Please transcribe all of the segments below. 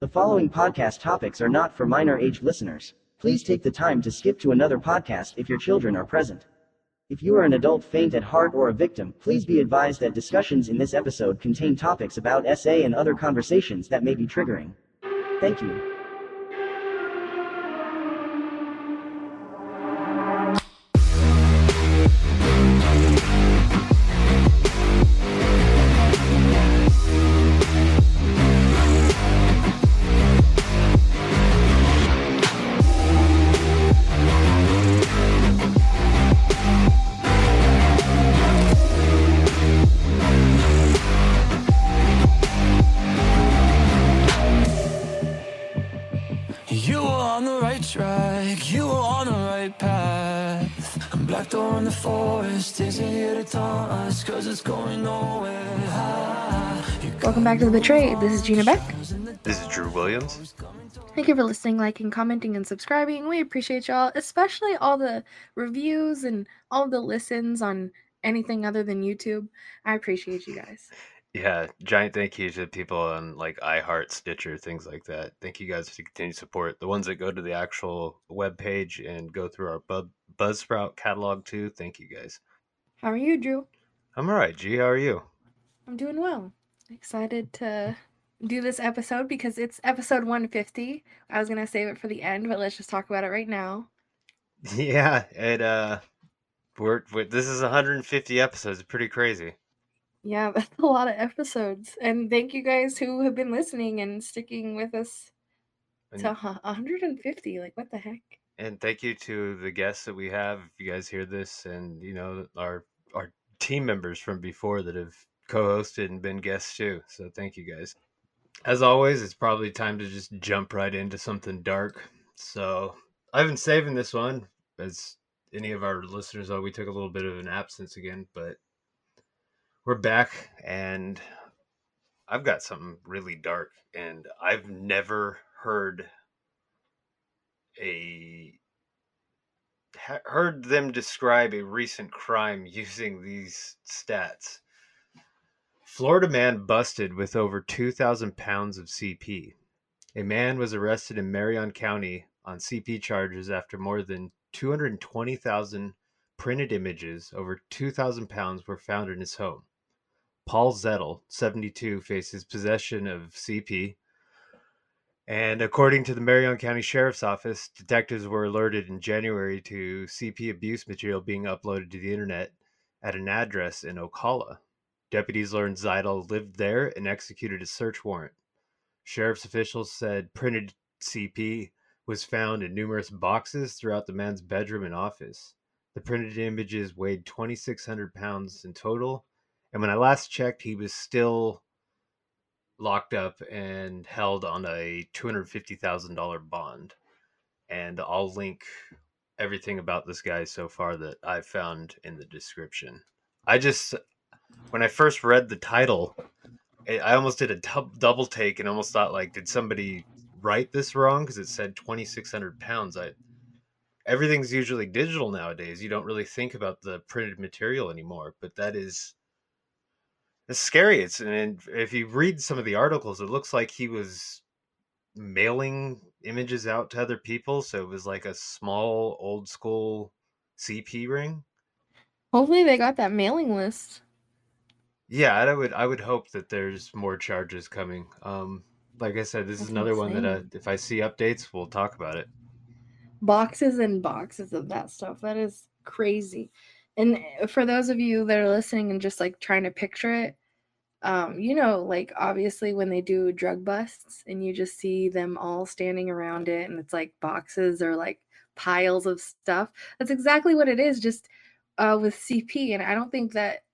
The following podcast topics are not for minor age listeners. Please take the time to skip to another podcast if your children are present. If you are an adult faint at heart or a victim, please be advised that discussions in this episode contain topics about SA and other conversations that may be triggering. Thank you. Welcome back to The Betrayed. This is Gina Beck. This is Drew Williams. Thank you for listening, liking, commenting, and subscribing. We appreciate y'all, especially all the reviews and all the listens on anything other than YouTube. I appreciate you guys. Yeah, giant thank you to people on like iHeart, Stitcher, things like that. Thank you guys for the continued support. The ones that go to the actual web page and go through our Bu- Buzzsprout catalog too. Thank you guys. How are you, Drew? I'm all right. G, how are you? I'm doing well. Excited to do this episode because it's episode 150. I was going to save it for the end, but let's just talk about it right now. Yeah, it uh, we're, we're this is 150 episodes. Pretty crazy. Yeah, that's a lot of episodes. And thank you guys who have been listening and sticking with us And, to 150. Like, what the heck? and thank you to the guests that we have. If you guys hear this, and you know our our team members from before that have co-hosted and been guests too. So thank you guys. As always, it's probably time to just jump right into something dark. So I've been saving this one, as any of our listeners know. We took a little bit of an absence again, but we're back, and I've got something really dark, and I've never heard a heard them describe a recent crime using these stats. Florida man busted with over 2,000 pounds of CP. A man was arrested in Marion County on CP charges after more than 220,000 printed images over 2,000 pounds were found in his home. Paul Zittel, 72, faces possession of CP. And according to the Marion County Sheriff's Office, detectives were alerted in January to CP abuse material being uploaded to the internet at an address in Ocala. Deputies learned Zittel lived there and executed a search warrant. Sheriff's officials said printed CP was found in numerous boxes throughout the man's bedroom and office. The printed images weighed 2,600 pounds in total, and when I last checked, he was still locked up and held on a $250,000 bond. And I'll link everything about this guy so far that I found in the description. I just, when I first read the title, I almost did a double take and almost thought, like, did somebody write this wrong? Because it said 2,600 pounds. I, everything's usually digital nowadays. You don't really think about the printed material anymore, but that is it's scary. It's and if you read some of the articles, it looks like he was mailing images out to other people. So it was like a small old school CP ring. Hopefully, they got that mailing list. Yeah, I would I would hope that there's more charges coming. Um, like I said, this That's is another one that uh, if I see updates, we'll talk about it. Boxes and boxes of that stuff. That is crazy. And eh, for those of you that are listening and just like trying to picture it, um, you know, like obviously when they do drug busts and you just see them all standing around it and it's like boxes or like piles of stuff. That's exactly what it is, just uh, with CP. And I don't think that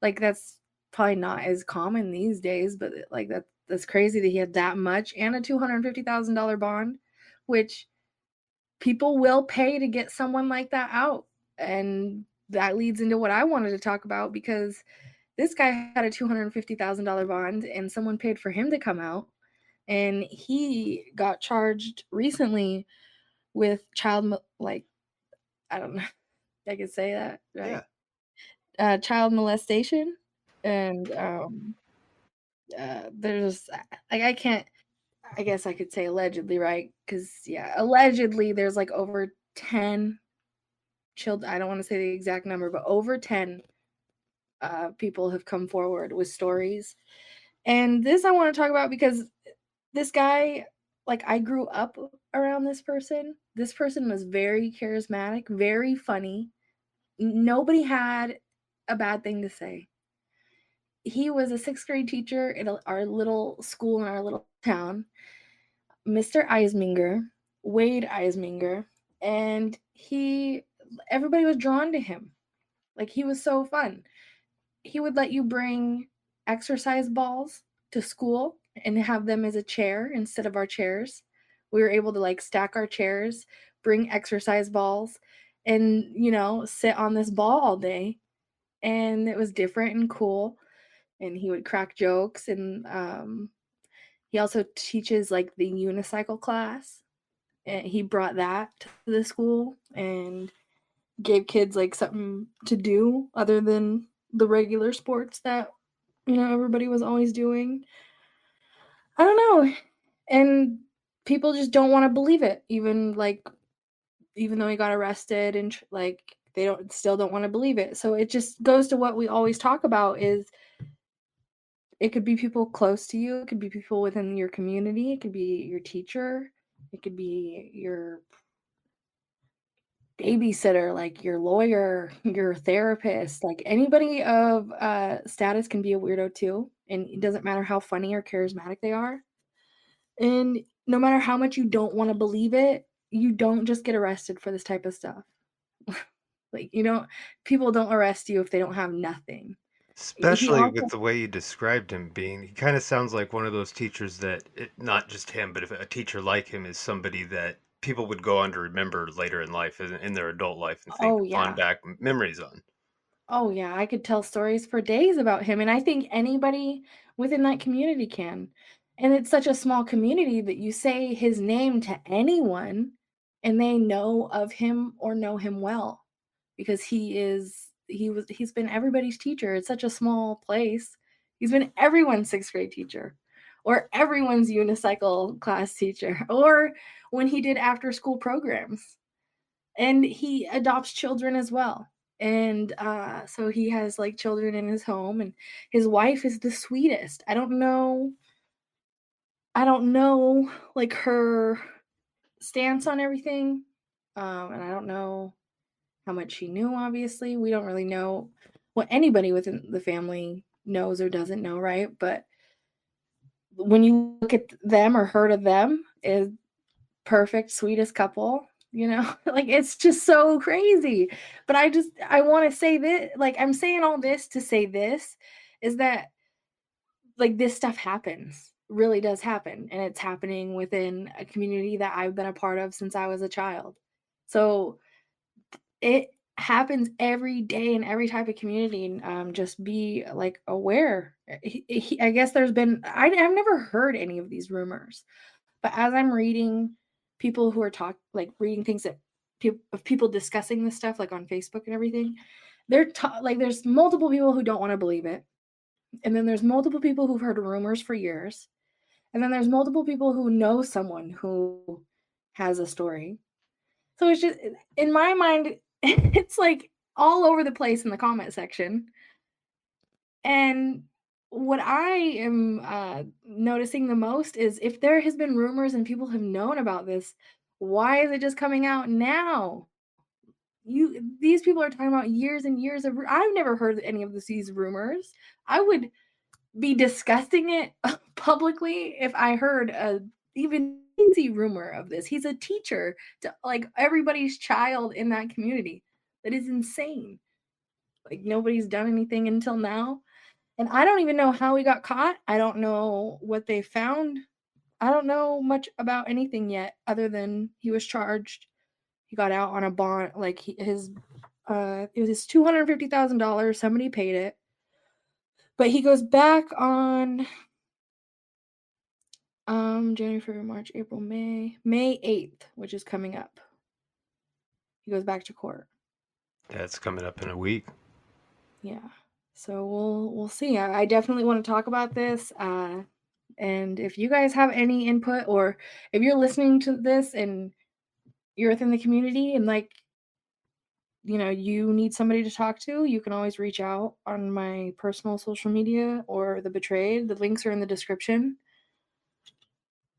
like that's probably not as common these days, but like that that's crazy that he had that much and a two hundred fifty thousand dollar bond, which people will pay to get someone like that out. And that leads into what I wanted to talk about because this guy had a $250,000 bond and someone paid for him to come out. And he got charged recently with child, like, I don't know, I could say that, right? Uh, child molestation. And um, uh, there's, like, I can't, I guess I could say allegedly, right? Because yeah, allegedly there's like over ten children. I don't want to say the exact number, but over ten uh, people have come forward with stories. And this I want to talk about because this guy, like, I grew up around this person. This person was very charismatic, very funny. Nobody had a bad thing to say. He was a sixth grade teacher at our little school in our little town, Mr. Eisminger, Wade Eisminger, and he, everybody was drawn to him. Like, he was so fun he would let you bring exercise balls to school and have them as a chair instead of our chairs. We were able to like stack our chairs, bring exercise balls, and you know, sit on this ball all day. And it was different and cool. And he would crack jokes. And um, he also teaches like the unicycle class. And he brought that to the school and gave kids like something to do other than the regular sports that you know everybody was always doing. I don't know. And people just don't want to believe it even like even though he got arrested and like they don't still don't want to believe it. So it just goes to what we always talk about is it could be people close to you, it could be people within your community, it could be your teacher, it could be your babysitter, like your lawyer, your therapist, like anybody of uh, status can be a weirdo too. And it doesn't matter how funny or charismatic they are. And no matter how much you don't want to believe it, you don't just get arrested for this type of stuff. like, you know, people don't arrest you if they don't have nothing. Especially also, with the way you described him being, he kind of sounds like one of those teachers that, it, not just him, but if a teacher like him is somebody that people would go on to remember later in life, in, in their adult life, and think oh, yeah. on back memories on. Oh yeah, I could tell stories for days about him, and I think anybody within that community can. And it's such a small community that you say his name to anyone, and they know of him or know him well, because he is he was he's been everybody's teacher. It's such a small place. He's been everyone's sixth grade teacher or everyone's unicycle class teacher, or when he did after school programs. And he adopts children as well. And uh, so he has like children in his home, and his wife is the sweetest. I don't know. I don't know like her stance on everything. Um, and I don't know how much she knew, obviously. We don't really know what anybody within the family knows or doesn't know, right? But when you look at them or heard of them is perfect sweetest couple you know? Like it's just so crazy. But i just i want to say this like i'm saying all this to say this is that like this stuff happens really does happen and it's happening within a community that i've been a part of since i was a child. So it happens every day in every type of community and um, just be like aware he, he, i guess there's been I, i've never heard any of these rumors but as i'm reading people who are talk like reading things that people of people discussing this stuff like on facebook and everything they're ta- like there's multiple people who don't want to believe it and then there's multiple people who've heard rumors for years and then there's multiple people who know someone who has a story so it's just in my mind it's like all over the place in the comment section. And what I am uh, noticing the most is if there has been rumors and people have known about this, why is it just coming out now? You these people are talking about years and years of. I've never heard any of these rumors. I would be discussing it publicly if I heard a even rumor of this. He's a teacher to like everybody's child in that community. That is insane. Like nobody's done anything until now. And I don't even know how he got caught. I don't know what they found. I don't know much about anything yet other than he was charged. He got out on a bond like he, his uh it was his $250,000. Somebody paid it. But he goes back on um, January, February, March, April, May, May 8th, which is coming up. He goes back to court. That's coming up in a week. Yeah. So we'll we'll see. I, I definitely want to talk about this. Uh And if you guys have any input or if you're listening to this and you're within the community and like you know you need somebody to talk to you can always reach out on my personal social media or the betrayed the links are in the description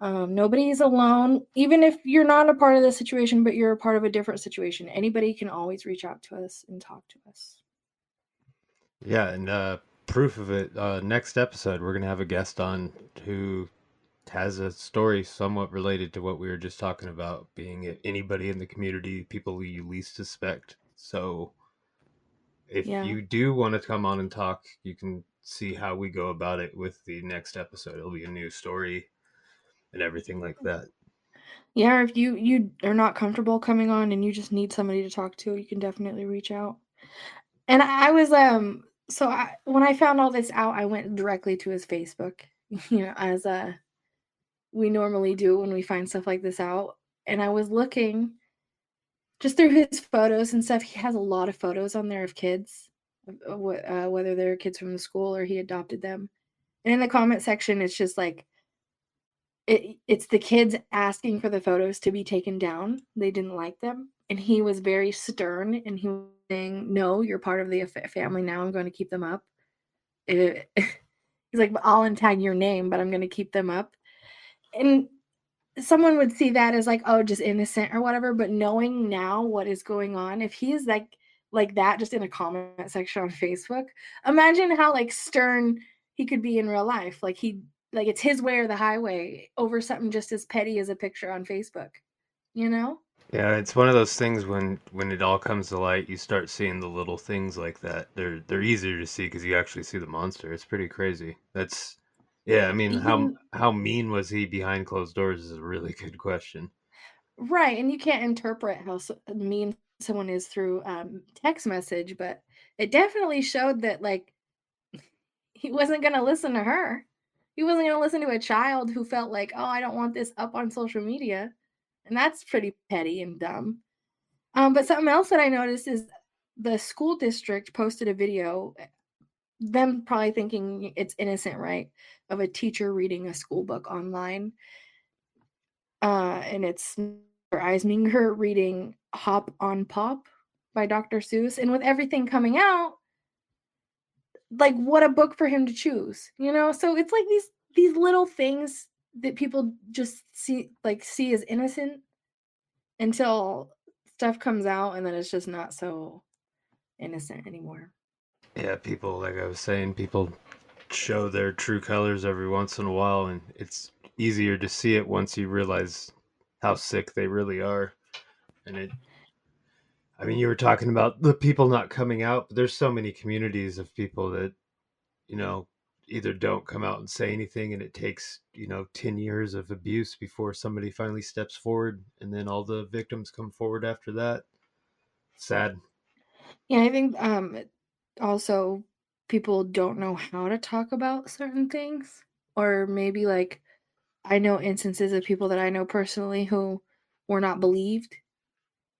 um, nobody is alone even if you're not a part of the situation but you're a part of a different situation anybody can always reach out to us and talk to us Yeah, and uh, proof of it. Uh, next episode, we're gonna have a guest on who has a story somewhat related to what we were just talking about, being anybody in the community, people you least suspect. So, if Yeah. you do want to come on and talk, you can see how we go about it with the next episode. It'll be a new story and everything like that. yeah if you you are not comfortable coming on and you just need somebody to talk to you can definitely reach out and i was um so I, when i found all this out i went directly to his facebook you know as uh we normally do when we find stuff like this out and i was looking just through his photos and stuff he has a lot of photos on there of kids uh, whether they're kids from the school or he adopted them and in the comment section it's just like it, it's the kids asking for the photos to be taken down. They didn't like them. And he was very stern and he saying, No, you're part of the family now. I'm going to keep them up. It- he's like, I'll untag your name, but I'm going to keep them up. And someone would see that as like, oh, just innocent or whatever. But knowing now what is going on, if he is like, like that just in a comment section on Facebook, imagine how like stern he could be in real life. Like he like it's his way or the highway over something just as petty as a picture on Facebook. You know? Yeah, it's one of those things when when it all comes to light, you start seeing the little things like that. They're they're easier to see because you actually see the monster. It's pretty crazy. That's yeah. I mean, how Even- how mean was he behind closed doors is a really good question. Right. And you can't interpret how so- mean someone is through um, text message, but it definitely showed that like he wasn't going to listen to her. He wasn't going to listen to a child who felt like, oh, I don't want this up on social media. And that's pretty petty and dumb. Um, but something else that I noticed is the school district posted a video, eh, them probably thinking it's innocent, right? Of a teacher reading a school book online. Uh, and it's Eisminger reading Hop on Pop by Dr. Seuss. And with everything coming out, like what a book for him to choose, you know? So it's like these these little things that people just see like see as innocent until stuff comes out and then it's just not so innocent anymore. Yeah, people like I was saying, people show their true colors every once in a while, and it's easier to see it once you realize how sick they really are. And it, I mean, you were talking about the people not coming out, but there's so many communities of people that, you know, either don't come out and say anything, and it takes you know ten years of abuse before somebody finally steps forward, and then all the victims come forward after that. Sad. Yeah, I think um also people don't know how to talk about certain things or maybe like I know instances of people that I know personally who were not believed.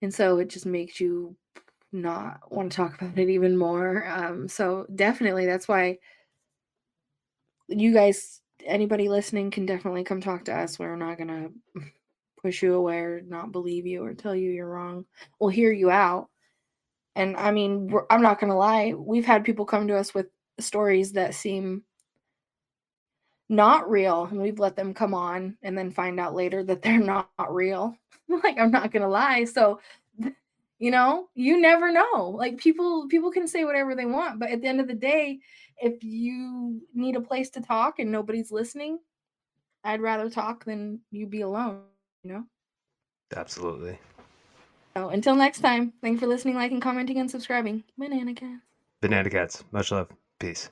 And so it just makes you not want to talk about it even more. Um so definitely that's why you guys anybody listening can definitely come talk to us. We're not to push you away or not believe you or tell you you're wrong. We'll hear you out. And I mean, I'm not to lie. We've had people come to us with stories that seem not real, and we've let them come on and then find out later that they're not real. like, I'm not to lie. So, you know, you never know. Like people people can say whatever they want, but at the end of the day, if you need a place to talk and nobody's listening, I'd rather talk than you be alone, you know? Absolutely. So until next time, thanks for listening, liking, commenting, and subscribing. Banana cats. Banana cats. Much love. Peace.